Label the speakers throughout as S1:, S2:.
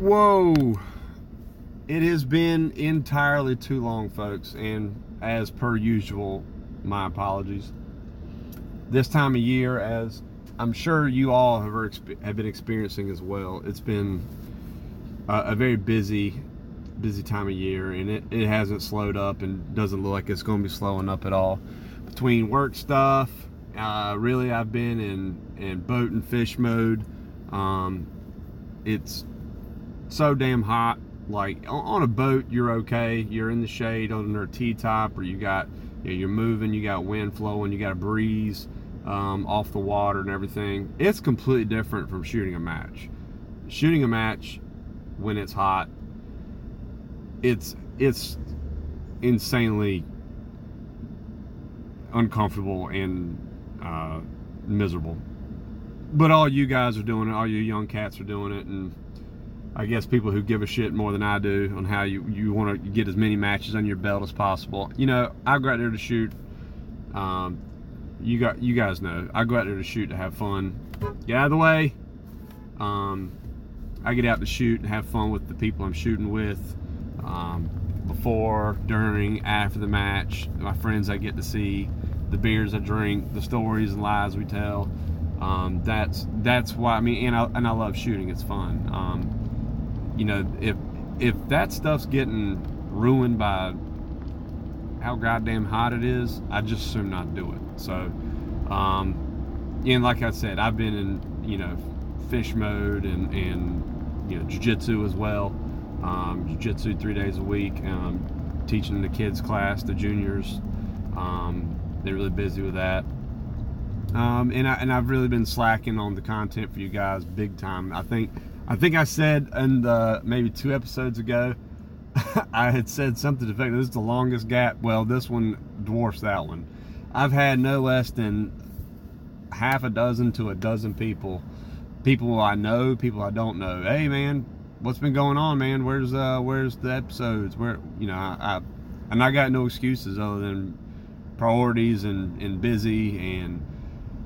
S1: Whoa. It has been entirely too long, folks, and as per usual, my apologies. This time of year, as I'm sure you all have, have been experiencing as well, it's been a, a very busy, busy time of year, and it, it hasn't slowed up and doesn't look like it's going to be slowing up at all. Between work stuff, uh, really, I've been in, in boat and fish mode. Um, it's so damn hot. Like on a boat, you're okay. You're in the shade under a T-top, or you got you know, you're moving. You got wind flowing. You got a breeze um, off the water and everything. It's completely different from shooting a match. Shooting a match when it's hot, it's it's insanely uncomfortable and uh, miserable. But all you guys are doing it. All you young cats are doing it, and I guess people who give a shit more than I do on how you, you want to get as many matches on your belt as possible. You know, I go out there to shoot. Um, you got you guys know I go out there to shoot to have fun, get out of the way. Um, I get out to shoot and have fun with the people I'm shooting with. Um, before, during, after the match, my friends I get to see, the beers I drink, the stories and lies we tell. Um, that's that's why I mean, and I and I love shooting. It's fun. Um, you know, if if that stuff's getting ruined by how goddamn hot it is, I just assume not do it. So, um, and like I said, I've been in you know fish mode and and you know jujitsu as well. Um, jiu-jitsu three days a week. Um, teaching the kids class, the juniors. Um, they're really busy with that. Um, and I and I've really been slacking on the content for you guys big time. I think I think I said in the maybe two episodes ago, I had said something to the fact this is the longest gap. Well, this one dwarfs that one. I've had no less than half a dozen to a dozen people, people I know, people I don't know. Hey, man, what's been going on, man? Where's uh, where's the episodes? Where you know, I, I and I got no excuses other than priorities and and busy and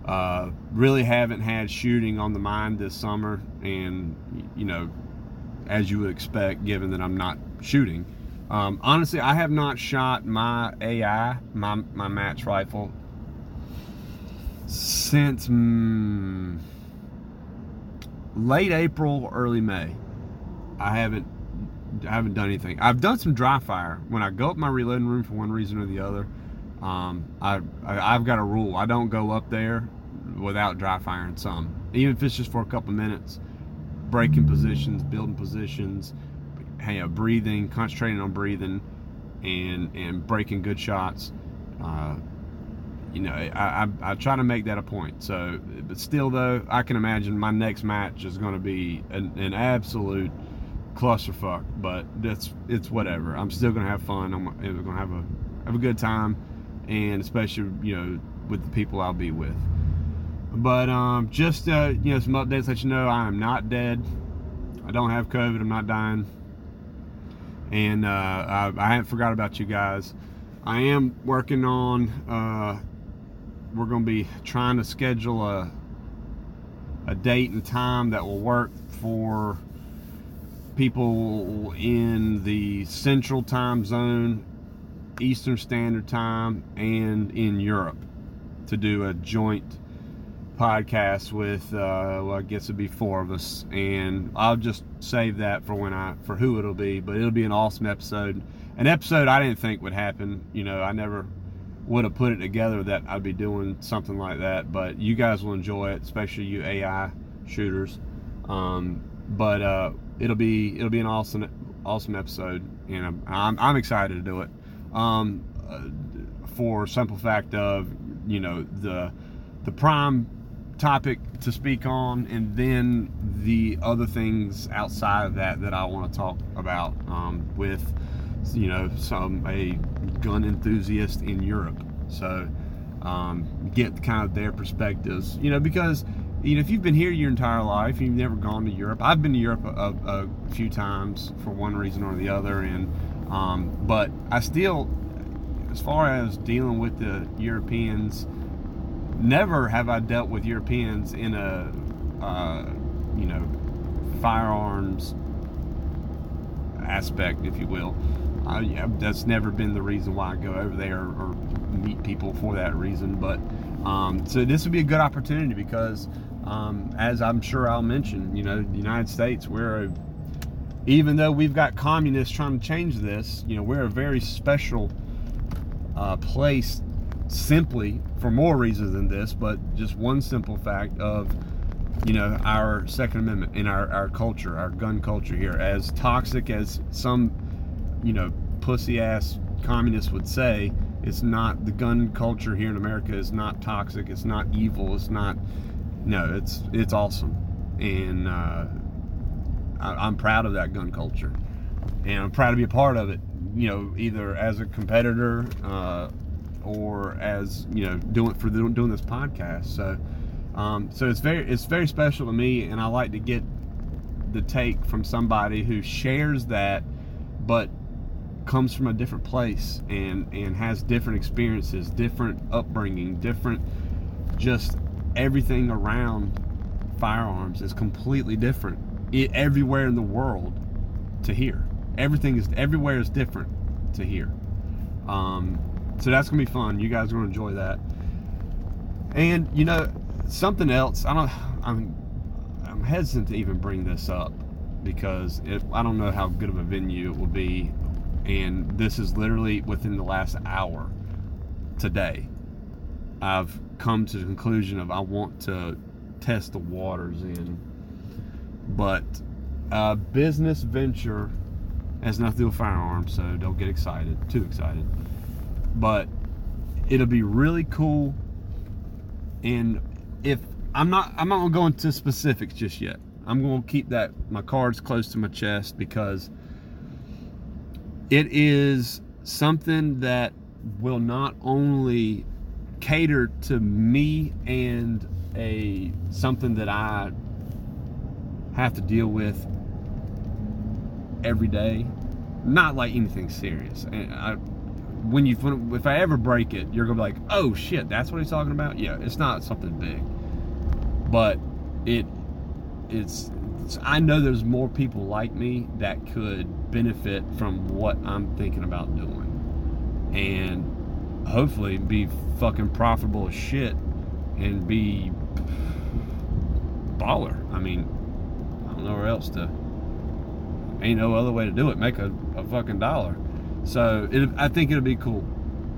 S1: uh, really haven't had shooting on the mind this summer, and you know, as you would expect, given that I'm not shooting. Um, honestly, I have not shot my AI, my my match rifle, since mm, late April, early May. I haven't I haven't done anything. I've done some dry fire when I go up my reloading room for one reason or the other. Um, I, I have got a rule. I don't go up there without dry firing some, even if it's just for a couple minutes. Breaking positions, building positions, hey, uh, breathing, concentrating on breathing, and and breaking good shots. Uh, you know, I, I, I, try to make that a point. So, but still, though, I can imagine my next match is going to be an, an absolute clusterfuck. But that's it's whatever. I'm still going to have fun. I'm, I'm going to have a have a good time and especially you know with the people I'll be with. But um, just uh, you know some updates. Let you know I am not dead. I don't have COVID. I'm not dying, and uh, I, I haven't forgot about you guys. I am working on. Uh, we're going to be trying to schedule a a date and time that will work for people in the central time zone Eastern Standard Time and in Europe to do a joint podcast with uh, well, I guess it'd be four of us, and I'll just save that for when I for who it'll be. But it'll be an awesome episode, an episode I didn't think would happen. You know, I never would have put it together that I'd be doing something like that. But you guys will enjoy it, especially you AI shooters. Um, but uh, it'll be it'll be an awesome awesome episode, and I'm, I'm, I'm excited to do it um, uh, for simple fact of you know the the prime topic to speak on and then the other things outside of that that I want to talk about um, with you know some a gun enthusiast in Europe. So um, get kind of their perspectives you know because you know if you've been here your entire life you've never gone to Europe. I've been to Europe a, a few times for one reason or the other and um, but I still, as far as dealing with the Europeans, never have I dealt with Europeans in a, uh, you know, firearms aspect, if you will. Uh, yeah, that's never been the reason why I go over there or, or meet people for that reason. But um, so this would be a good opportunity because, um, as I'm sure I'll mention, you know, the United States, we're a, even though we've got communists trying to change this, you know, we're a very special uh, place simply for more reasons than this, but just one simple fact of, you know, our Second Amendment in our, our culture, our gun culture here, as toxic as some you know, pussy ass communists would say, it's not the gun culture here in America is not toxic. It's not evil. It's not. No, it's it's awesome, and uh, I, am proud of that gun culture, and I'm proud to be a part of it. You know, either as a competitor uh, or as you know doing for the, doing this podcast. So, um, so it's very it's very special to me, and I like to get the take from somebody who shares that, but comes from a different place and and has different experiences, different upbringing, different just everything around firearms is completely different it, everywhere in the world to here. Everything is everywhere is different to here. Um, so that's gonna be fun. You guys are gonna enjoy that. And you know something else. I don't. I'm I'm hesitant to even bring this up because I don't know how good of a venue it will be and this is literally within the last hour today i've come to the conclusion of i want to test the waters in but a business venture has nothing to do with firearms so don't get excited too excited but it'll be really cool and if i'm not i'm not gonna go into specifics just yet i'm gonna keep that my cards close to my chest because it is something that will not only cater to me and a something that I have to deal with every day. Not like anything serious. And I, when you if I ever break it, you're gonna be like, oh shit, that's what he's talking about. Yeah, it's not something big, but it it's I know there's more people like me that could benefit from what I'm thinking about doing. And hopefully be fucking profitable as shit and be baller. I mean, I don't know where else to. Ain't no other way to do it. Make a, a fucking dollar. So it, I think it'll be cool.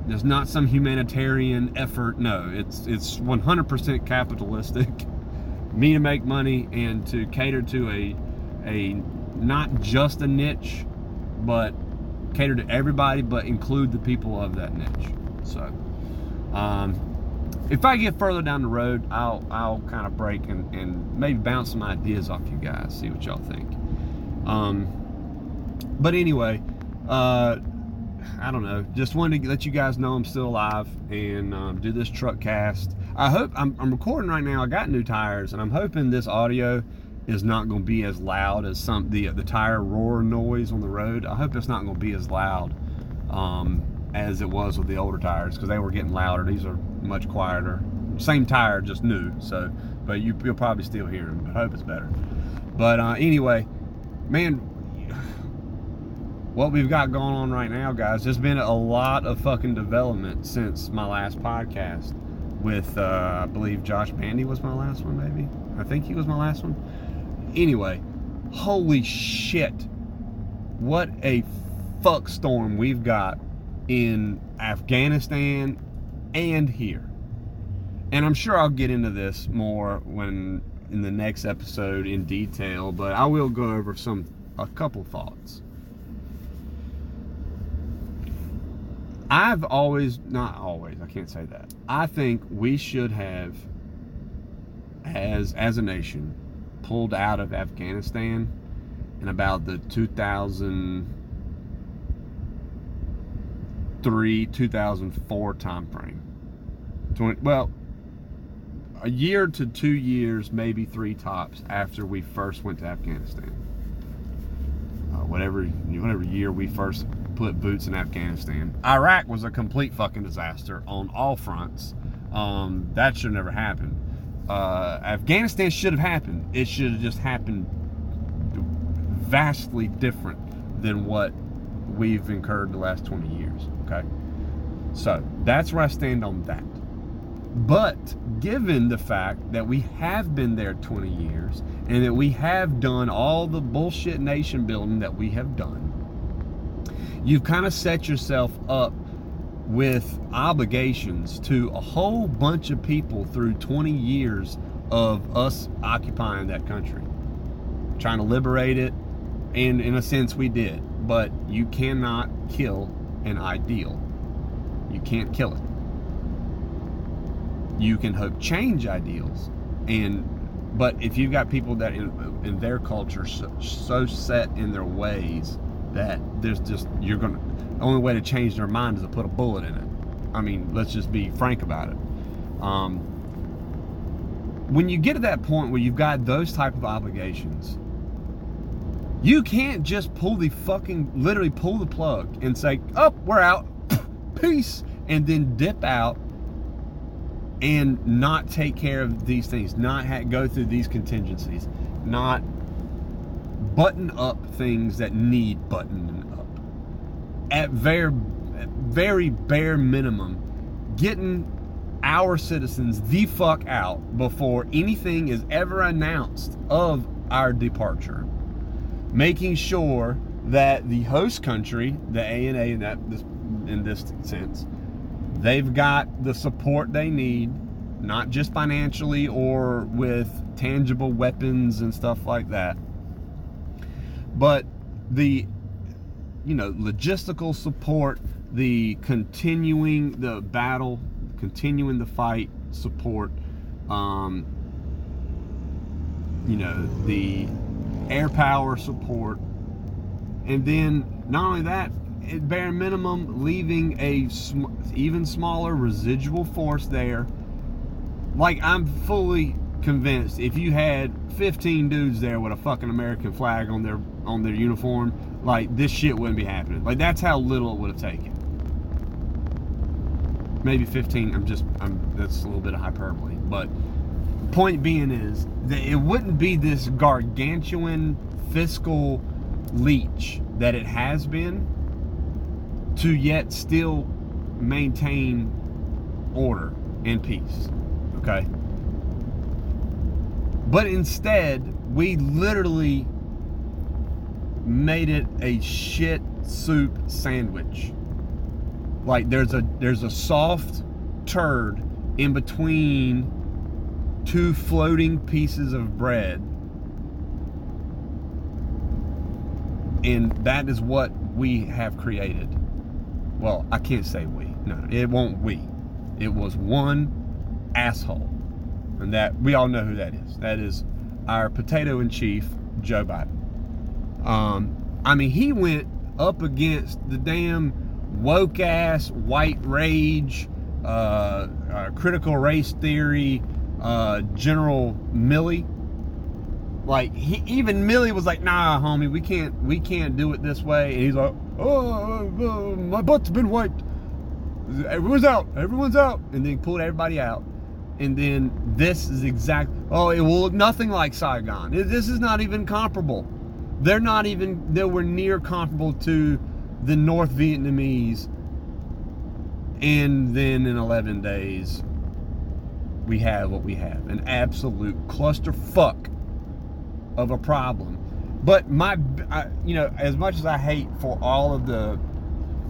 S1: There's not some humanitarian effort. No, it's it's 100% capitalistic. me to make money and to cater to a a not just a niche, but cater to everybody, but include the people of that niche. So, um, if I get further down the road, I'll I'll kind of break and, and maybe bounce some ideas off you guys, see what y'all think. Um, but anyway, uh, I don't know. Just wanted to let you guys know I'm still alive and um, do this truck cast. I hope I'm, I'm recording right now. I got new tires, and I'm hoping this audio is not going to be as loud as some the the tire roar noise on the road. I hope it's not going to be as loud um, as it was with the older tires because they were getting louder. These are much quieter. Same tire, just new. So, but you, will probably still hear them. But I hope it's better. But uh, anyway, man, what we've got going on right now, guys, there's been a lot of fucking development since my last podcast with uh, I believe Josh Bandy was my last one, maybe. I think he was my last one. Anyway, holy shit. What a fuck storm we've got in Afghanistan and here. And I'm sure I'll get into this more when in the next episode in detail, but I will go over some a couple thoughts. I've always, not always, I can't say that. I think we should have, as as a nation, pulled out of Afghanistan in about the 2003, 2004 time frame. 20, well, a year to two years, maybe three tops after we first went to Afghanistan. Uh, whatever, whatever year we first put boots in Afghanistan. Iraq was a complete fucking disaster on all fronts. Um, that should never happen. Uh, Afghanistan should have happened. It should have just happened vastly different than what we've incurred the last 20 years. Okay. So that's where I stand on that. But given the fact that we have been there 20 years and that we have done all the bullshit nation building that we have done, you've kind of set yourself up with obligations to a whole bunch of people through 20 years of us occupying that country, trying to liberate it. And in a sense, we did. But you cannot kill an ideal, you can't kill it you can hope change ideals and but if you've got people that in, in their culture so, so, set in their ways that there's just you're gonna the only way to change their mind is to put a bullet in it. I mean let's just be frank about it. Um, when you get to that point where you've got those type of obligations you can't just pull the fucking literally pull the plug and say oh we're out. Peace and then dip out and not take care of these things, not ha- go through these contingencies, not button up things that need buttoning up. At very, very bare minimum, getting our citizens the fuck out before anything is ever announced of our departure. Making sure that the host country, the ANA in that in this sense, they've got the support they need, not just financially or with tangible weapons and stuff like that, but the you know logistical support, the continuing the battle, continuing the fight support, um, you know the air power support, and then not only that, at bare minimum, leaving a sm- even smaller residual force there. Like, I'm fully convinced if you had 15 dudes there with a fucking American flag on their on their uniform, like this shit wouldn't be happening. Like that's how little it would have taken. Maybe 15. I'm just I'm that's a little bit of hyperbole, but point being is that it wouldn't be this gargantuan fiscal leech that it has been to yet still maintain order and peace. Okay? But instead, we literally made it a shit soup sandwich. Like there's a there's a soft turd in between two floating pieces of bread. And that is what we have created. Well, I can't say we. No, it won't we. It was one asshole. And that we all know who that is. That is our potato in chief, Joe Biden. Um, I mean, he went up against the damn woke ass white rage, uh, uh, critical race theory, uh, General Milley. Like he, even Milley was like, "Nah, homie, we can't, we can't do it this way." And he's like, oh, uh, my butt's been wiped. Everyone's out. Everyone's out. And then pulled everybody out. And then this is exact. Oh, it will look nothing like Saigon. This is not even comparable. They're not even nowhere near comparable to the North Vietnamese. And then in 11 days, we have what we have an absolute clusterfuck of a problem but my, I, you know, as much as I hate for all of the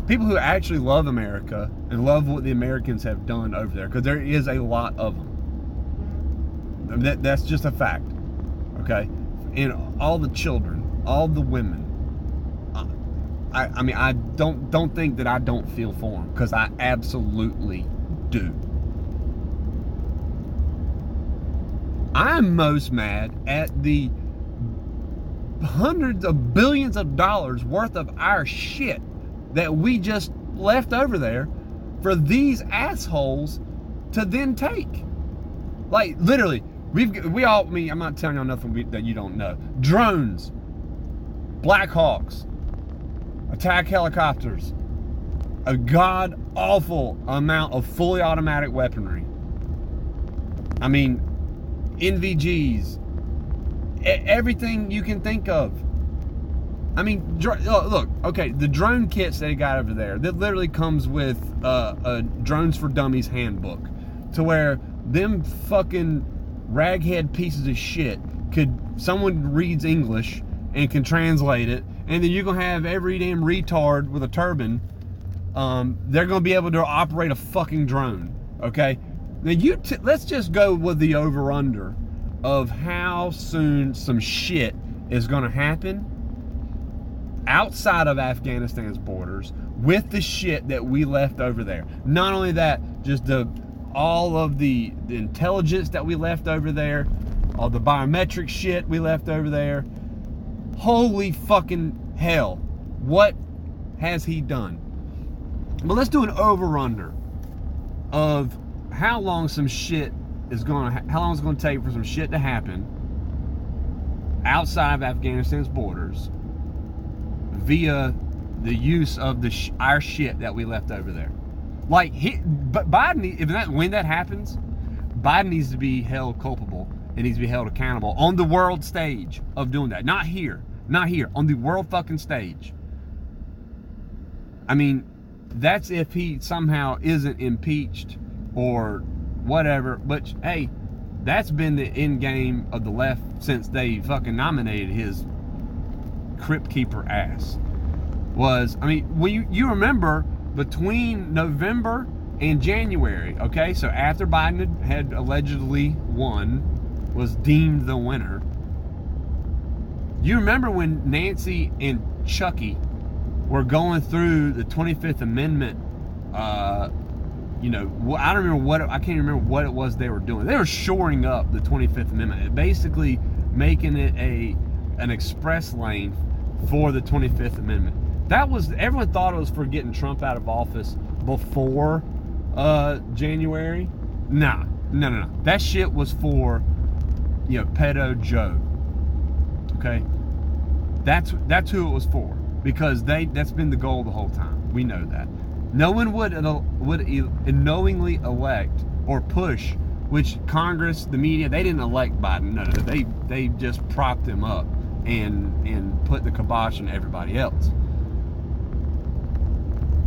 S1: people who actually love America and love what the Americans have done over there, because there is a lot of them. That, that's just a fact. Okay, and all the children, all the women. Uh, I, I mean, I don't don't think that I don't feel for them because I absolutely do. I'm most mad at the hundreds of billions of dollars worth of our shit that we just left over there for these assholes to then take. Like literally, we've we all. I mean, I'm not telling y'all nothing we, that you don't know. Drones, Black Hawks, attack helicopters, a god awful amount of fully automatic weaponry. I mean, NVGs, everything you can think of. I mean, look, okay, the drone kits they got over there that literally comes with uh, a drones for dummies handbook, to where them fucking raghead pieces of shit could someone reads English and can translate it, and then you're gonna have every damn retard with a turban. Um, they're gonna be able to operate a fucking drone. Okay, now you t- let's just go with the over under of how soon some shit is gonna happen outside of Afghanistan's borders with the shit that we left over there. Not only that, just the all of the, the intelligence that we left over there, all the biometric shit we left over there. Holy fucking hell. What has he done? But let's do an over under of how long some shit is going to how long it's going to take for some shit to happen outside of Afghanistan's borders via the use of the sh- our shit that we left over there. Like he, but Biden, if that when that happens, Biden needs to be held culpable and needs to be held accountable on the world stage of doing that. Not here, not here, on the world fucking stage. I mean, that's if he somehow isn't impeached or whatever. But hey, that's been the end game of the left since they fucking nominated his crypt keeper ass. Was I mean, when you you remember between November and January, okay, so after Biden had allegedly won, was deemed the winner. You remember when Nancy and Chucky were going through the 25th Amendment. Uh, you know, I don't remember what I can't remember what it was they were doing. They were shoring up the 25th Amendment, basically making it a an express lane for the 25th Amendment. That was everyone thought it was for getting Trump out of office before uh, January. Nah, no, no, no. That shit was for you know pedo Joe. Okay, that's that's who it was for because they that's been the goal the whole time. We know that. No one would would knowingly elect or push, which Congress, the media, they didn't elect Biden. No, they they just propped him up and and put the kibosh on everybody else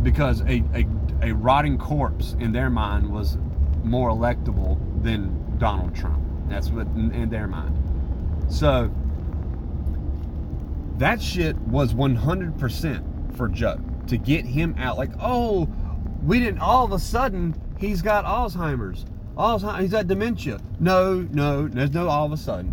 S1: because a, a, a rotting corpse in their mind was more electable than Donald Trump. That's what in, their mind. So that shit was 100% for Joe to get him out. Like, oh, we didn't. All of a sudden, he's got Alzheimer's. Alzheimer's. He's got dementia. No, no, there's no all of a sudden.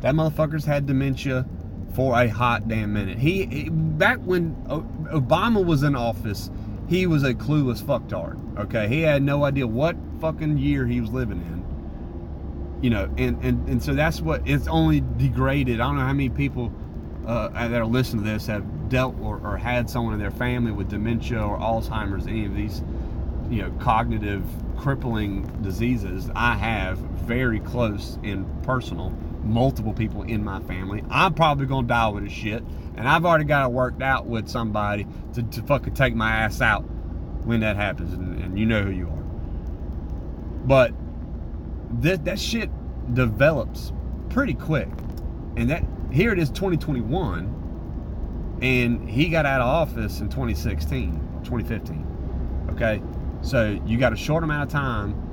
S1: That motherfucker's had dementia for a hot damn minute. He, he back when Obama was in office, he was a clueless fucktard. Okay, he had no idea what fucking year he was living in. You know, and and and so that's what it's only degraded. I don't know how many people uh, that are listening to this have dealt or, or had someone in their family with dementia or Alzheimer's, any of these, you know, cognitive crippling diseases. I have very close and personal multiple people in my family. I'm probably gonna die with a shit, and I've already got it worked out with somebody to, to fucking take my ass out when that happens, and, and you know who you are. But that that shit develops pretty quick, and that here it is 2021, and he got out of office in 2016, 2015. Okay, so you got a short amount of time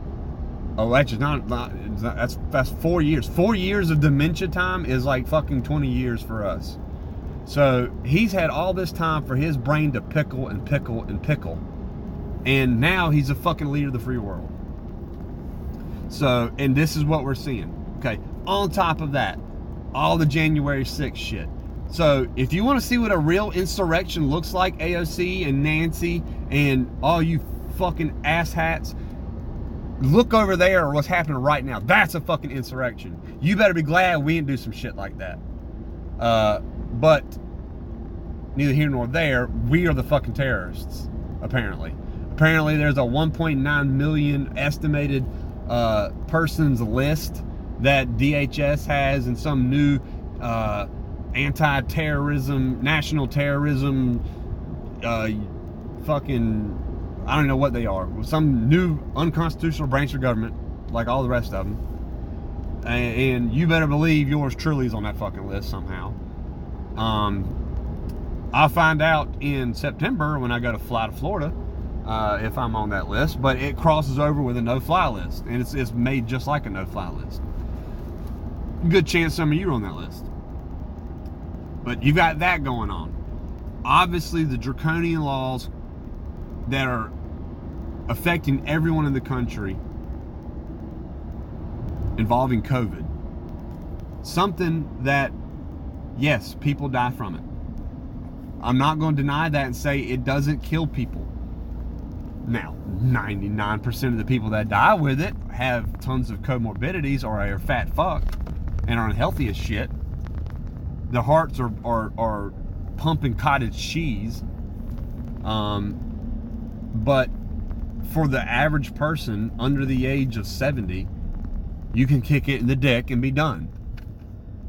S1: Oh, actually, not, not that's that's four years. Four years of dementia time is like fucking twenty years for us. So he's had all this time for his brain to pickle and pickle and pickle, and now he's a fucking leader of the free world. So, and this is what we're seeing. Okay, on top of that, all the January 6th shit. So, if you want to see what a real insurrection looks like, AOC and Nancy and all you fucking asshats, look over there what's happening right now. That's a fucking insurrection. You better be glad we didn't do some shit like that. Uh, but neither here nor there, we are the fucking terrorists, apparently. Apparently, there's a 1.9 million estimated uh, persons list that DHS has in some new uh, anti-terrorism, national terrorism, uh, fucking I don't know what they are. Some new unconstitutional branch of government, like all the rest of them. And, and you better believe yours truly is on that fucking list somehow. Um, I'll find out in September when I go to fly to Florida uh, if I'm on that list. But it crosses over with a no-fly list, and it's, it's made just like a no-fly list. Good chance some of you are on that list. But you got that going on. Obviously, the draconian laws that are affecting everyone in the country involving COVID. Something that, yes, people die from it. I'm not going to deny that and say it doesn't kill people. Now, 99% of the people that die with it have tons of comorbidities or are fat fuck and are unhealthy as shit. Their hearts are, are, are pumping cottage cheese. Um, but for the average person under the age of 70, you can kick it in the dick and be done.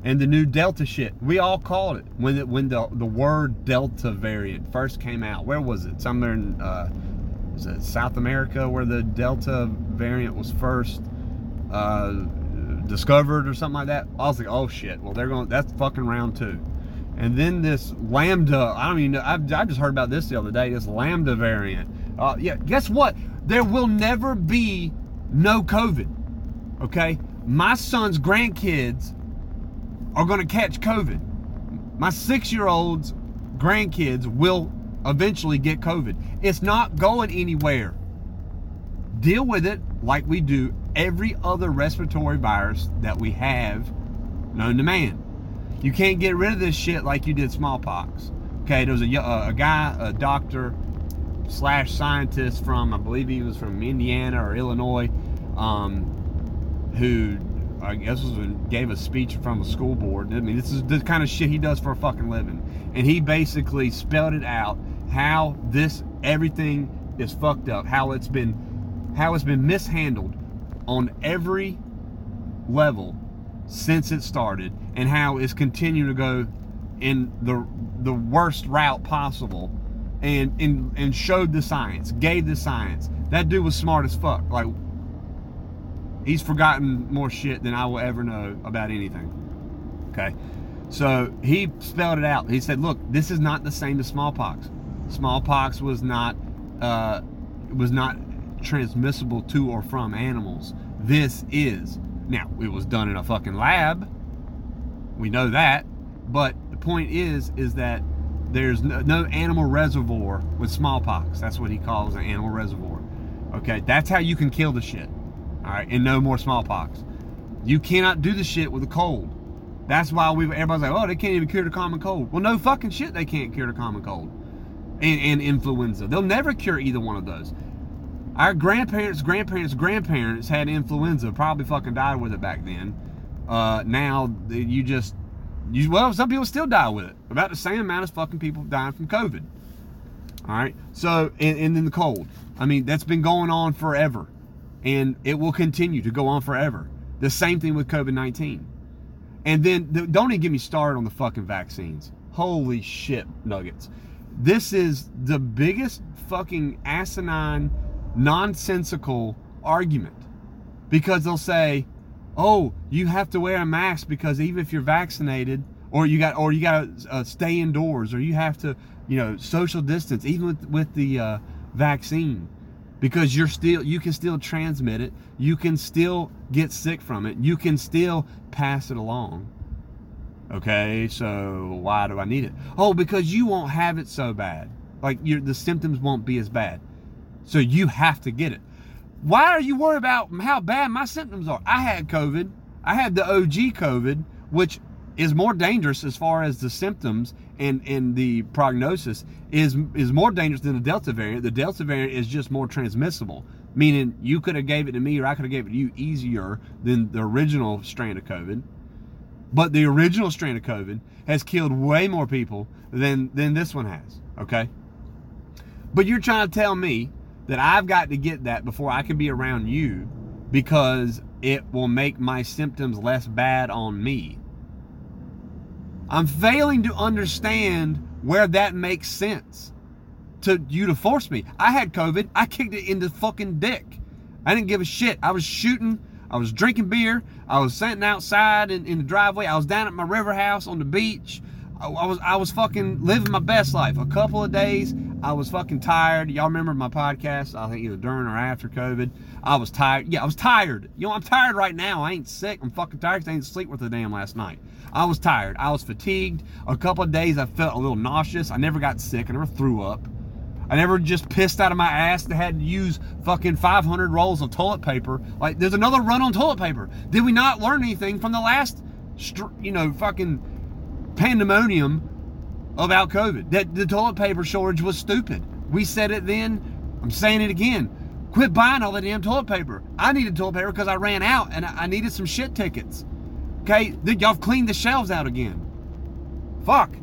S1: And the new Delta shit, we all called it when it, when the the word Delta variant first came out. Where was it? Somewhere in uh, was it South America where the Delta variant was first uh, discovered or something like that. I was like, oh shit. Well, they're going. That's fucking round two. And then this Lambda. I don't even know. I, I just heard about this the other day. This Lambda variant. Uh, yeah. Guess what? There will never be no COVID. Okay? My son's grandkids are going to catch COVID. My six year old's grandkids will eventually get COVID. It's not going anywhere. Deal with it like we do every other respiratory virus that we have known to man. You can't get rid of this shit like you did smallpox. Okay, there was a, a, a guy, a doctor slash scientist from, I believe he was from Indiana or Illinois, um, who I guess was gave a speech from a school board. I mean, this is the kind of shit he does for a fucking living, and he basically spelled it out how this everything is fucked up, how it's been how it's been mishandled on every level since it started, and how it's continuing to go in the the worst route possible, and and and showed the science, gave the science. That dude was smart as fuck. Like he's forgotten more shit than I will ever know about anything. Okay. So he spelled it out. He said, look, this is not the same as smallpox. Smallpox was not uh, was not transmissible to or from animals. This is. Now, it was done in a fucking lab. We know that. But the point is, is that there's no, no animal reservoir with smallpox. That's what he calls an animal reservoir. Okay, that's how you can kill the shit all right, and no more smallpox. You cannot do the shit with a cold. That's why we everybody's like, oh, they can't even cure the common cold. Well, no fucking shit, they can't cure the common cold and, and influenza. They'll never cure either one of those. Our grandparents, grandparents, grandparents had influenza. Probably fucking died with it back then. Uh, now you just, you, well, some people still die with it. About the same amount as fucking people dying from COVID. All right. So, and, and then the cold. I mean, that's been going on forever and it will continue to go on forever. The same thing with COVID 19. And then don't even get me started on the fucking vaccines. Holy shit, nuggets. This is the biggest fucking asinine, nonsensical argument because they'll say, "Oh, you have to wear a mask because even if you're vaccinated, or you got, or you got to uh, stay indoors, or you have to, you know, social distance, even with with the uh, vaccine." because you're still you can still transmit it you can still get sick from it you can still pass it along okay so why do i need it? Oh because you won't have it so bad. Like the symptoms won't be as bad. So you have to get it. Why are you worried about how bad my symptoms are? I had covid. I had the og covid which is more dangerous as far as the symptoms and, and the prognosis is is more dangerous than the Delta variant. The Delta variant is just more transmissible, meaning you could have gave it to me or I could have gave it to you easier than the original strain of COVID. But the original strain of COVID has killed way more people than than this one has. Okay. But you're trying to tell me that I've got to get that before I can be around you because it will make my symptoms less bad on me. I'm failing to understand where that makes sense to you to force me. I had COVID. I kicked it in the fucking dick. I didn't give a shit. I was shooting. I was drinking beer. I was sitting outside in, in the driveway. I was down at my river house on the beach. I, I was I was fucking living my best life. A couple of days, I was fucking tired. Y'all remember my podcast? I think either during or after COVID. I was tired. Yeah, I was tired. You know, I'm tired right now. I ain't sick. I'm fucking tired I didn't sleep with a damn last night. I was tired. I was fatigued. A couple of days, I felt a little nauseous. I never got sick. I never threw up. I never just pissed out of my ass and had to use fucking 500 rolls of toilet paper. Like, there's another run on toilet paper. Did we not learn anything from the last, you know, fucking pandemonium about COVID? That the toilet paper shortage was stupid. We said it then. I'm saying it again. Quit buying all the damn toilet paper. I needed toilet paper because I ran out and I needed some shit tickets. Okay, Did y'all cleaned the shelves out again. Fuck.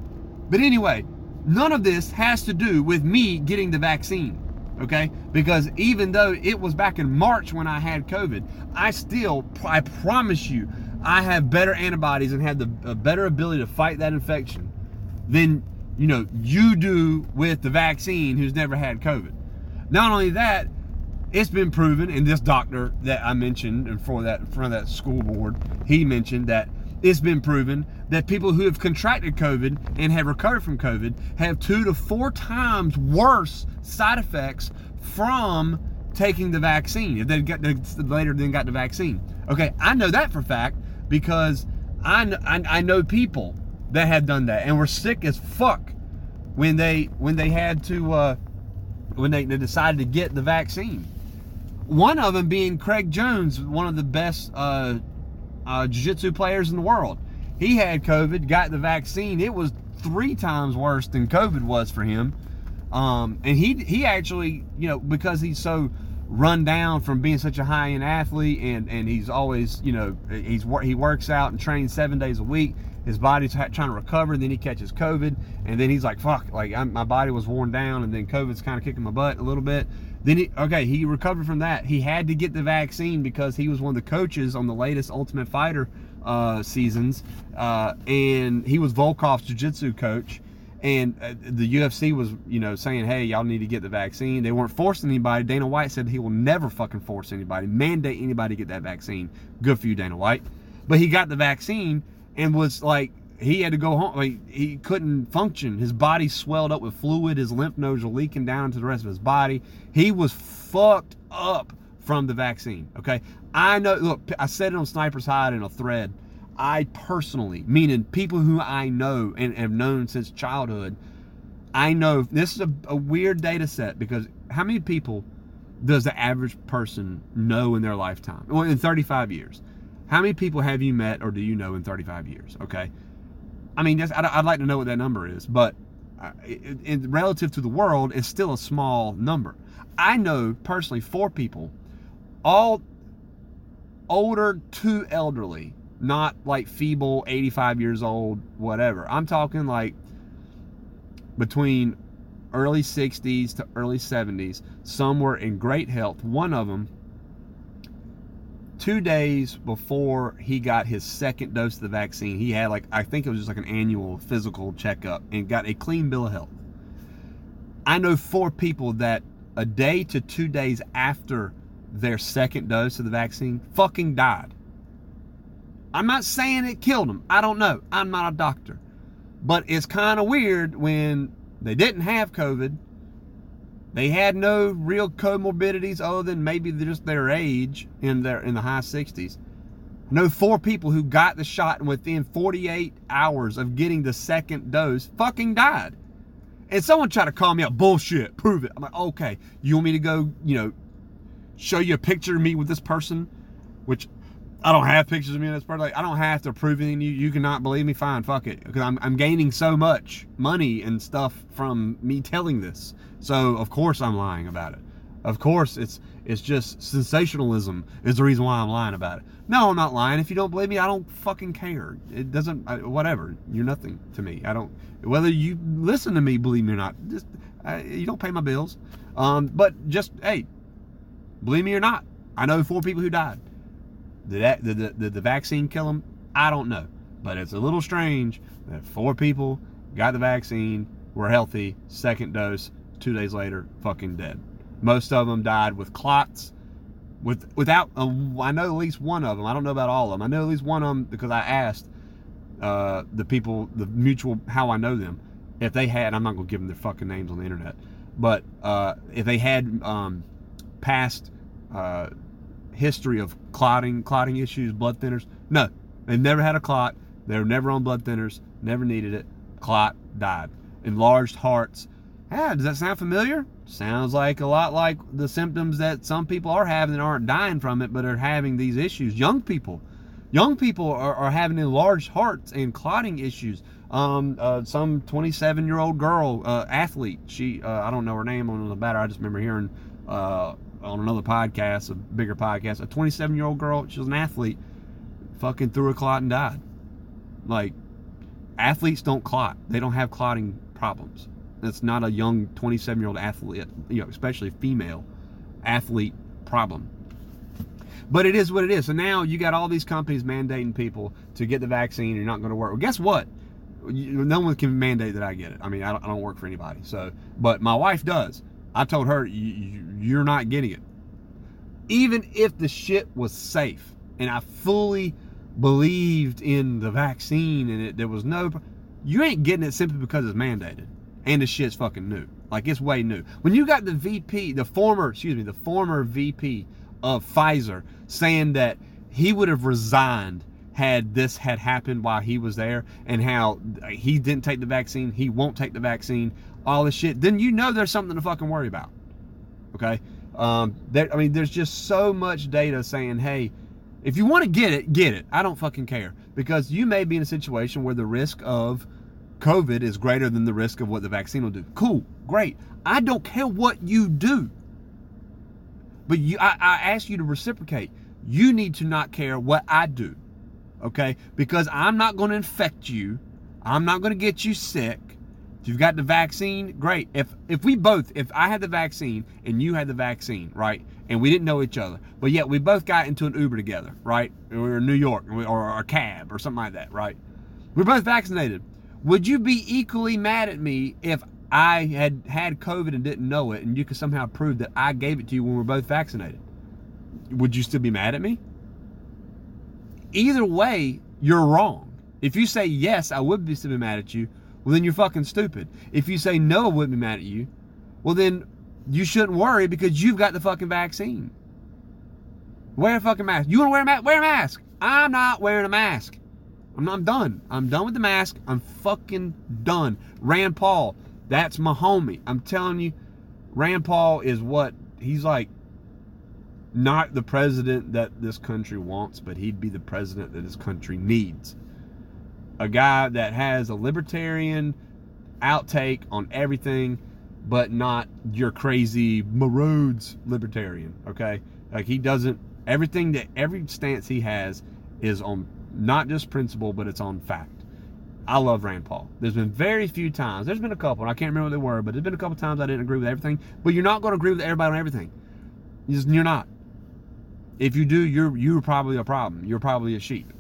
S1: But anyway, none of this has to do with me getting the vaccine. Okay, because even though it was back in March when I had COVID, I still, I promise you, I have better antibodies and have the a better ability to fight that infection than you know you do with the vaccine who's never had COVID. Not only that, it's been proven, and this doctor that I mentioned and for that in front of that school board, he mentioned that it's been proven that people who have contracted COVID and have recovered from COVID have two to four times worse side effects from taking the vaccine if they got the, later then got the vaccine. Okay, I know that for fact because I, I, I know people that have done that and were sick as fuck when they when they had to uh, when they, they decided to get the vaccine. One of them being Craig Jones, one of the best uh, uh, jiu-jitsu players in the world. He had COVID, got the vaccine. It was three times worse than COVID was for him. Um, and he he actually, you know, because he's so run down from being such a high-end athlete, and and he's always, you know, he's he works out and trains seven days a week. His body's trying to recover. and Then he catches COVID, and then he's like, "Fuck!" Like I'm, my body was worn down, and then COVID's kind of kicking my butt a little bit. Then he okay, he recovered from that. He had to get the vaccine because he was one of the coaches on the latest Ultimate Fighter uh, seasons, uh, and he was Volkov's jiu-jitsu coach. And uh, the UFC was, you know, saying, "Hey, y'all need to get the vaccine." They weren't forcing anybody. Dana White said he will never fucking force anybody, mandate anybody to get that vaccine. Good for you, Dana White. But he got the vaccine and was like he had to go home. Like, he couldn't function. His body swelled up with fluid. His lymph nodes were leaking down into the rest of his body. He was fucked up from the vaccine. Okay. I know, look, I said it on Sniper's Hide in a thread. I personally, meaning people who I know and have known since childhood, I know this is a, a weird data set because how many people does the average person know in their lifetime? Well, in 35 years. How many people have you met or do you know in 35 years? Okay. I mean, I'd, I'd, like to know what that number is, but uh, in, relative to the world, it's still a small number. I know personally four people, all older to elderly, not like feeble, 85 years old, whatever. I'm talking like between early 60s to early 70s. Some were in great health. One of them two days before he got his second dose of the vaccine, he had like I think it was just like an annual physical checkup and got a clean bill of health. I know four people that a day to two days after their second dose of the vaccine fucking died. I'm not saying it killed them. I don't know. I'm not a doctor. But it's kind of weird when they didn't have COVID they had no real comorbidities other than maybe just their age in their in the high 60s. I know four people who got the shot and within 48 hours of getting the second dose fucking died. And someone tried to call me out, bullshit, prove it. I'm like, okay, you want me to go, you know, show you a picture of me with this person, which I don't have pictures of me in this person. Like, I don't have to prove anything. You you cannot believe me. Fine, fuck it. Because I'm I'm gaining so much money and stuff from me telling this. So of course I'm lying about it. Of course it's it's just sensationalism is the reason why I'm lying about it. No, I'm not lying. If you don't believe me, I don't fucking care. It doesn't. I, whatever. You're nothing to me. I don't. Whether you listen to me, believe me or not, just you don't pay my bills. Um, but just hey, believe me or not, I know four people who died. Did, that, did, the, did the vaccine kill them? I don't know. But it's a little strange that four people got the vaccine, were healthy, second dose, two days later, fucking dead. Most of them died with clots, with without. Uh, I know at least one of them. I don't know about all of them. I know at least one of them because I asked uh, the people, the mutual, how I know them, if they had, I'm not gonna give them their fucking names on the internet, but uh, if they had um, past uh, history of clotting, clotting issues, blood thinners, no, they never had a clot. They were never on blood thinners, never needed it. Clot died. Enlarged hearts. Ah, does that sound familiar? Sounds like a lot like the symptoms that some people are having that aren't dying from it, but are having these issues. Young people Young people are, are having enlarged hearts and clotting issues. Um, uh, some 27 year old girl, uh, athlete, she, uh, I don't know her name on the batter. I just remember hearing uh, on another podcast, a bigger podcast, a 27 year old girl, she was an athlete, fucking threw a clot and died. Like, athletes don't clot, they don't have clotting problems. That's not a young 27 year old athlete, you know, especially female athlete problem. But it is what it is. So now you got all these companies mandating people to get the vaccine. You're not going to work. Well, guess what? No one can mandate that I get it. I mean, I don't, I don't work for anybody. So, but my wife does. I told her you're not getting it. Even if the shit was safe, and I fully believed in the vaccine, and it, there was no, you ain't getting it simply because it's mandated, and the shit's fucking new. Like it's way new. When you got the VP, the former, excuse me, the former VP of Pfizer saying that he would have resigned had this had happened while he was there and how he didn't take the vaccine, he won't take the vaccine, all this shit, then you know there's something to fucking worry about. Okay? Um, there, I mean, there's just so much data saying, hey, if you want to get it, get it. I don't fucking care because you may be in a situation where the risk of COVID is greater than the risk of what the vaccine will do. Cool, great. I don't care what you do. But you, I, I ask you to reciprocate. You need to not care what I do, okay? Because I'm not going to infect you. I'm not going to get you sick. If you've got the vaccine, great. If if we both, if I had the vaccine and you had the vaccine, right, and we didn't know each other, but yet we both got into an Uber together, right? We were in New York or a cab or something like that, right? We're both vaccinated. Would you be equally mad at me if I had had COVID and didn't know it, and you could somehow prove that I gave it to you when we are both vaccinated, would you still be mad at me? Either way, you're wrong. If you say yes, I would be still be mad at you, well then you're fucking stupid. If you say no, I wouldn't be mad at you, well then you shouldn't worry because you've got the fucking vaccine. Wear a fucking mask. You want to wear a mask? Wear a mask. I'm not wearing a mask. I'm not done. I'm done with the mask. I'm fucking done. Rand Paul, that's my homie. I'm telling you, Rand Paul is what he's like not the president that this country wants, but he'd be the president that this country needs. A guy that has a libertarian outtake on everything, but not your crazy Maroons libertarian. Okay, like he doesn't everything that every stance he has is on not just principle, but it's on fact. I love Rand Paul. There's been very few times. There's been a couple, and I can't remember what they were, but there's been a couple times I didn't agree with everything. But you're not going to agree with everybody on everything. You're not. If you do, you're you're probably a problem. You're probably a sheep.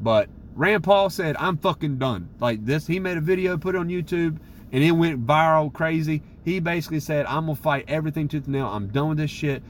S1: But Rand Paul said, "I'm fucking done." Like this, he made a video, put it on YouTube, and it went viral, crazy. He basically said, "I'm gonna fight everything tooth and nail. I'm done with this shit."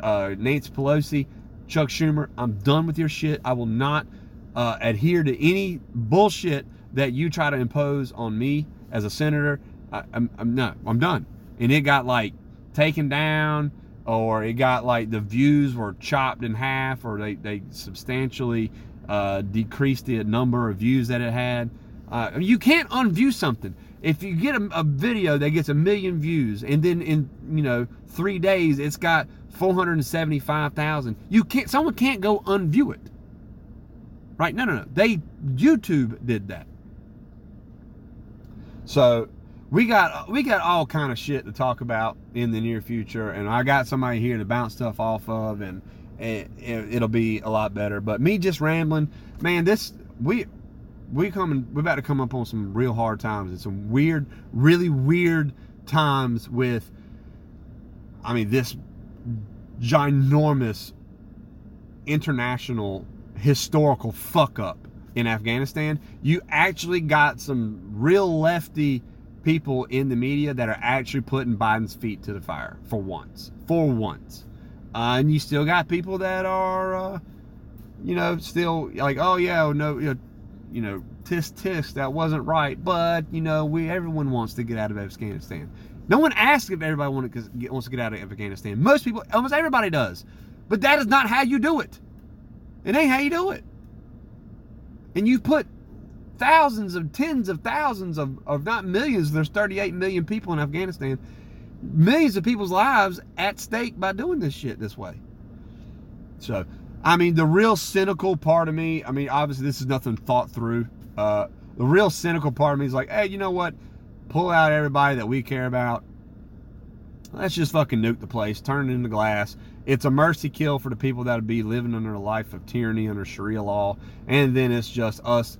S1: Uh, Nancy Pelosi, Chuck Schumer, I'm done with your shit. I will not uh, adhere to any bullshit that you try to impose on me as a senator, I, am I'm no, I'm done. And it got like taken down, or it got like the views were chopped in half, or they they substantially uh, decreased the number of views that it had. Uh, you can't unview something. If you get a, a video that gets a million views, and then in you know three days it's got 475,000, you can't. Someone can't go unview it. Right? No, no, no. They YouTube did that. So we got we got all kind of shit to talk about in the near future, and I got somebody here to bounce stuff off of, and it, it'll be a lot better. But me just rambling, man. This we we coming we're about to come up on some real hard times and some weird, really weird times with. I mean, this ginormous international historical fuck up in Afghanistan, you actually got some real lefty people in the media that are actually putting Biden's feet to the fire for once. For once. Uh, and you still got people that are, uh, you know, still like, oh, yeah, no, you know, you know tisk tisk, that wasn't right. But you know, we everyone wants to get out of Afghanistan. No one asked if everybody wants to get out of Afghanistan. Most people, almost everybody does. But that is not how you do it. It ain't how you do it. And you've put thousands of tens of thousands of, of not millions, there's 38 million people in Afghanistan, millions of people's lives at stake by doing this shit this way. So, I mean, the real cynical part of me, I mean, obviously this is nothing thought through. Uh, the real cynical part of me is like, hey, you know what? pull out everybody that we care about. Let's just fucking nuke the place, turn it into glass. It's a mercy kill for the people that would be living under a life of tyranny under Sharia law, and then it's just us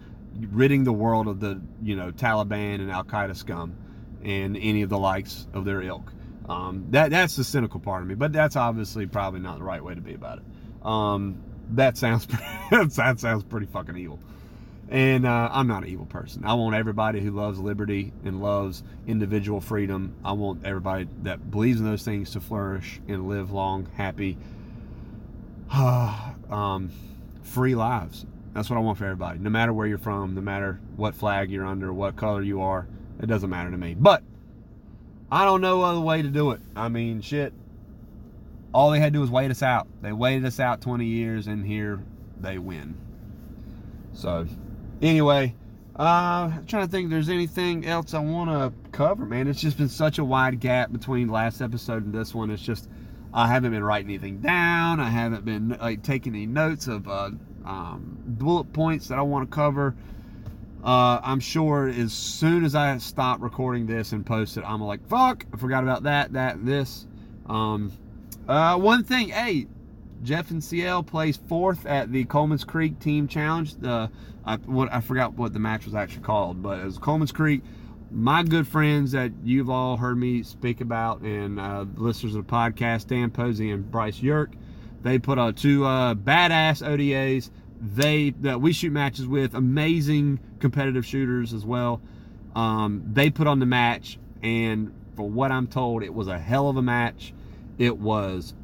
S1: ridding the world of the you know Taliban and Al Qaeda scum and any of the likes of their ilk. Um, that that's the cynical part of me, but that's obviously probably not the right way to be about it. Um, that sounds that sounds pretty fucking evil. And uh, I'm not an evil person. I want everybody who loves liberty and loves individual freedom. I want everybody that believes in those things to flourish and live long, happy, um, free lives. That's what I want for everybody. No matter where you're from, no matter what flag you're under, what color you are, it doesn't matter to me. But I don't know other way to do it. I mean, shit. All they had to do was wait us out. They waited us out 20 years, and here they win. So Anyway, uh, I'm trying to think if there's anything else I want to cover, man. It's just been such a wide gap between last episode and this one. It's just, I haven't been writing anything down. I haven't been like taking any notes of uh, um, bullet points that I want to cover. Uh, I'm sure as soon as I stop recording this and post it, I'm like, fuck, I forgot about that, that, this. Um, uh, one thing, hey, Jeff and CL plays fourth at the Coleman's Creek Team Challenge. The I, what, I forgot what the match was actually called, but it was Coleman's Creek. My good friends that you've all heard me speak about, and uh, listeners of the podcast, Dan Posey and Bryce Yerk, they put on two uh, badass ODAs. They that we shoot matches with amazing competitive shooters as well. Um, they put on the match, and for what I'm told, it was a hell of a match. It was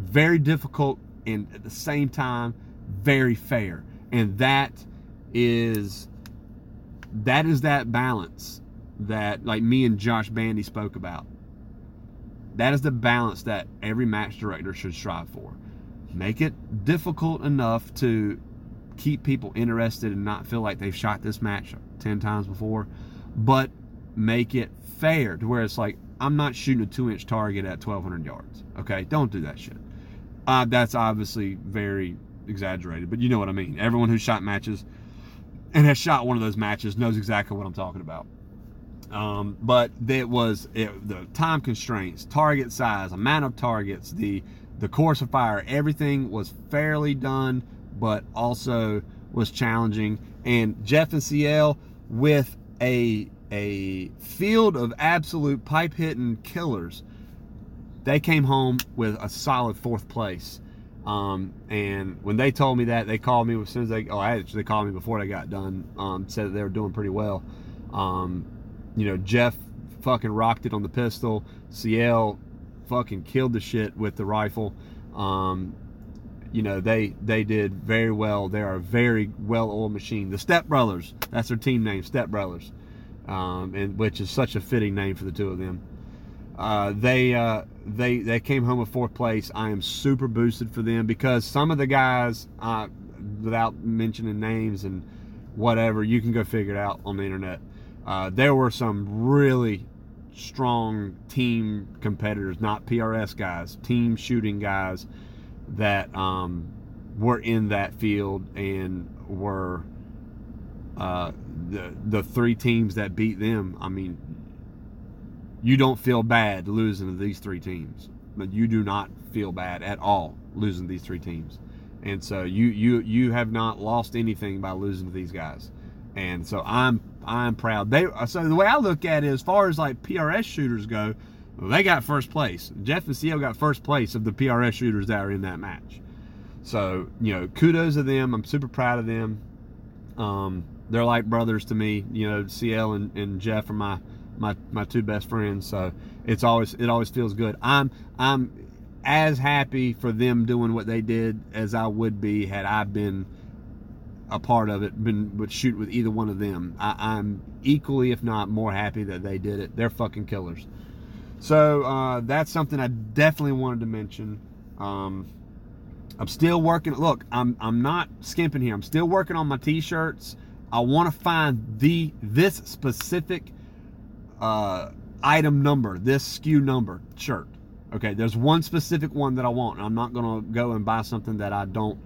S1: very difficult and at the same time very fair. And that is that is that balance that like me and Josh Bandy spoke about. That is the balance that every match director should strive for. Make it difficult enough to keep people interested and not feel like they've shot this match 10 times before but make it fair to where it's like I'm not shooting a two inch target at 1200 yards okay? Don't do that shit uh, that's obviously very exaggerated, but you know what I mean. Everyone who shot matches and has shot one of those matches knows exactly what I'm talking about. Um, but it was it, the time constraints, target size, amount of targets, the the course of fire, everything was fairly done, but also was challenging. And Jeff and CL with a a field of absolute pipe hitting killers they came home with a solid fourth place. Um, and when they told me that, they called me as soon as they, oh, actually, they called me before they got done, um, said that they were doing pretty well. Um, you know, Jeff fucking rocked it on the pistol. CL fucking killed the shit with the rifle. Um, you know, they they did very well. They are a very well-oiled machine. The Step Brothers, that's their team name, Step Brothers, um, and which is such a fitting name for the two of them. Uh, they uh, they they came home with fourth place. I am super boosted for them because some of the guys, uh, without mentioning names and whatever, you can go figure it out on the internet. Uh, there were some really strong team competitors, not PRS guys, team shooting guys that um, were in that field and were uh, the the three teams that beat them. I mean, you don't feel bad losing to these three teams. But you do not feel bad at all losing these three teams. And so you you you have not lost anything by losing to these guys. And so I'm I'm proud. They so the way I look at it, as far as like PRS shooters go, they got first place. Jeff and CL got first place of the PRS shooters that are in that match. So you know, kudos to them. I'm super proud of them. Um, they're like brothers to me. You know, CL and, and Jeff are my my my two best friends. So it's always it always feels good. I'm I'm as happy for them doing what they did as I would be had I been a part of it been would shoot with either one of them. I, I'm equally, if not more, happy that they did it. They're fucking killers. So uh, that's something I definitely wanted to mention. Um, I'm still working. Look, I'm I'm not skimping here. I'm still working on my t-shirts. I want to find the this specific uh, item number, this SKU number shirt. Okay, there's one specific one that I want. And I'm not gonna go and buy something that I don't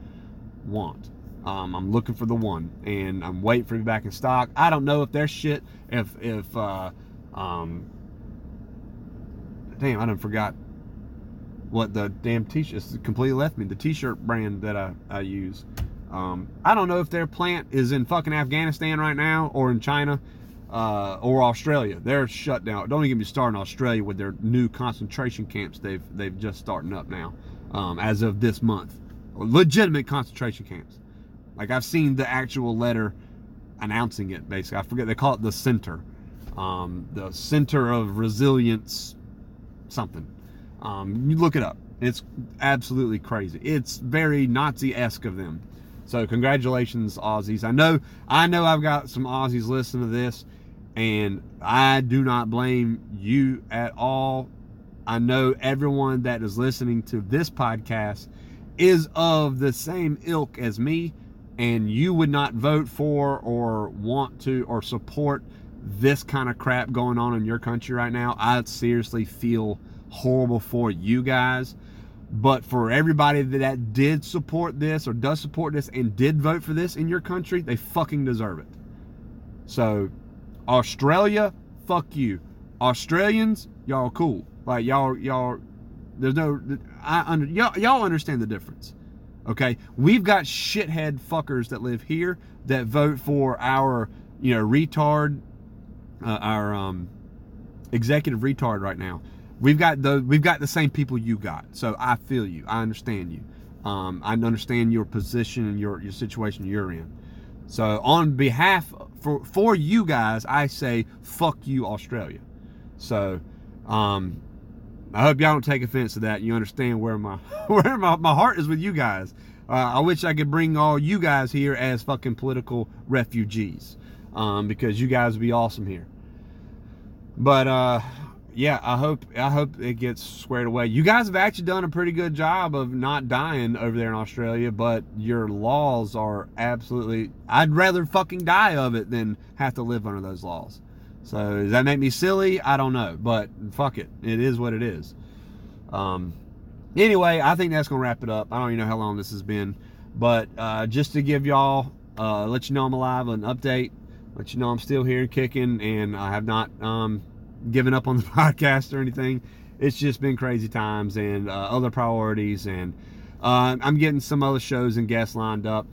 S1: want. Um, I'm looking for the one, and I'm waiting for it back in stock. I don't know if there's shit. If if uh, um, damn, I done forgot what the damn t-shirt completely left me. The t-shirt brand that I I use. Um, I don't know if their plant is in fucking Afghanistan right now or in China uh, or Australia. They're shut down. Don't even get me started in Australia with their new concentration camps they've they've just starting up now um, as of this month. Legitimate concentration camps. Like I've seen the actual letter announcing it. Basically, I forget they call it the center, um, the center of resilience, something. Um, you look it up. It's absolutely crazy. It's very Nazi-esque of them. So congratulations, Aussies. I know, I know, I've got some Aussies listening to this, and I do not blame you at all. I know everyone that is listening to this podcast is of the same ilk as me and you would not vote for or want to or support this kind of crap going on in your country right now, I seriously feel horrible for you guys. But for everybody that did support this or does support this and did vote for this in your country, they fucking deserve it. So, Australia, fuck you. Australians, y'all cool. Like y'all, y'all. There's no. I under y'all. Y'all understand the difference. Okay, we've got shithead fuckers that live here that vote for our, you know, retard, uh, our um, executive retard right now. We've got the we've got the same people you got. So I feel you. I understand you. Um, I understand your position and your your situation you're in. So on behalf for for you guys, I say fuck you, Australia. So um, I hope y'all don't take offense to that. You understand where my where my, my heart is with you guys. Uh, I wish I could bring all you guys here as fucking political refugees, um, because you guys would be awesome here. But uh, yeah, I hope I hope it gets squared away. You guys have actually done a pretty good job of not dying over there in Australia, but your laws are absolutely. I'd rather fucking die of it than have to live under those laws. So does that make me silly? I don't know, but fuck it. It is what it is. Um, anyway, I think that's gonna wrap it up. I don't even know how long this has been, but uh, just to give y'all, uh, let you know I'm alive, an update, let you know I'm still here and kicking, and I have not um, given up on the podcast or anything. It's just been crazy times and uh, other priorities, and uh, I'm getting some other shows and guests lined up.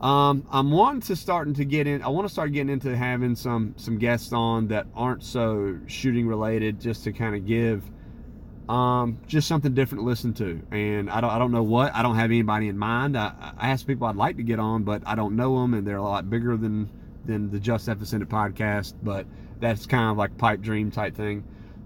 S1: Um, I'm wanting to starting to get in. I want to start getting into having some some guests on that aren't so shooting related, just to kind of give um, just something different to listen to. And I don't I don't know what. I don't have anybody in mind. I, I ask people I'd like to get on, but I don't know them, and they're a lot bigger than than the Just Epicenter podcast. But that's kind of like pipe dream type thing.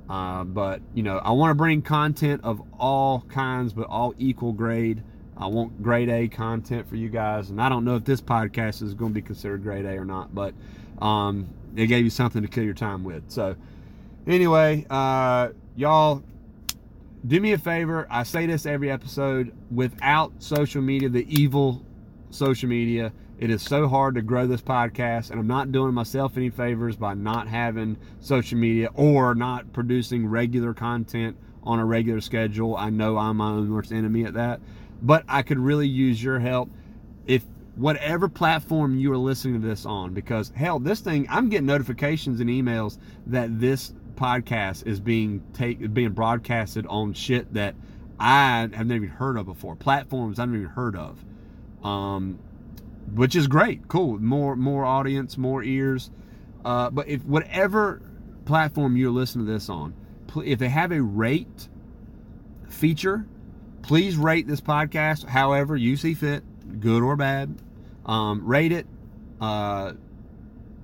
S1: Uh, but you know, I want to bring content of all kinds, but all equal grade. I want grade A content for you guys, and I don't know if this podcast is going to be considered grade A or not, but um, it gave you something to kill your time with. So, anyway, uh, y'all, do me a favor. I say this every episode. Without social media, the evil social media, it is so hard to grow this podcast, and I'm not doing myself any favors by not having social media or not producing regular content on a regular schedule. I know I'm my own worst enemy at that. But I could really use your help if whatever platform you are listening to this on because hell this thing I'm getting notifications and emails that this podcast is being take being broadcasted on shit that I have never even heard of before. Platforms I've never even heard of. Um, which is great cool more more audience more ears uh, but if whatever platform you're listening to this on if they have a rate feature Please rate this podcast however you see fit, good or bad. Um, rate it. Uh,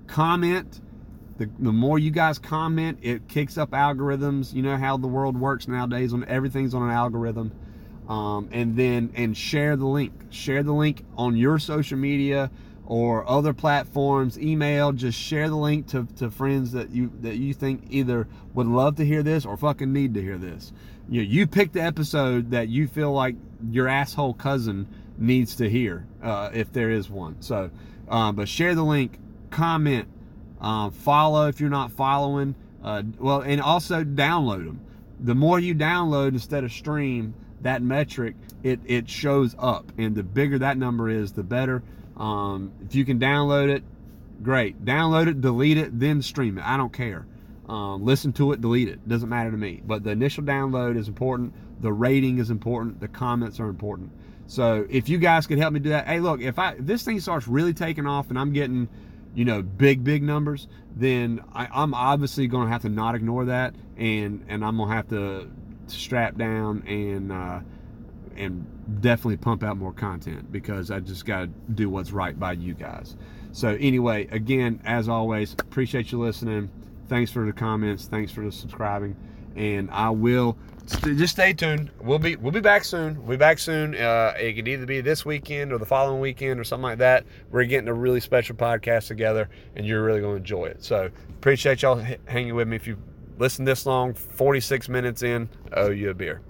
S1: comment. The, the more you guys comment, it kicks up algorithms. You know how the world works nowadays. On everything's on an algorithm. Um, and then and share the link. Share the link on your social media, or other platforms, email, just share the link to, to friends that you that you think either would love to hear this or fucking need to hear this. You know, you pick the episode that you feel like your asshole cousin needs to hear, uh, if there is one. So, um, but share the link, comment, uh, follow if you're not following. Uh, well, and also download them. The more you download instead of stream, that metric it it shows up, and the bigger that number is, the better. Um, if you can download it, great. Download it, delete it, then stream it. I don't care. Um, listen to it, delete it. Doesn't matter to me. But the initial download is important. The rating is important. The comments are important. So if you guys could help me do that, hey, look, if I if this thing starts really taking off and I'm getting, you know, big big numbers, then I, I'm obviously going to have to not ignore that, and and I'm gonna have to strap down and. Uh, and definitely pump out more content because I just got to do what's right by you guys. So, anyway, again, as always, appreciate you listening. Thanks for the comments. Thanks for the subscribing. And I will just stay tuned. We'll be we'll be back soon. We'll be back soon. Uh, it could either be this weekend or the following weekend or something like that. We're getting a really special podcast together, and you're really going to enjoy it. So appreciate y'all hanging with me. If you listen this long, 46 minutes in, owe you a beer.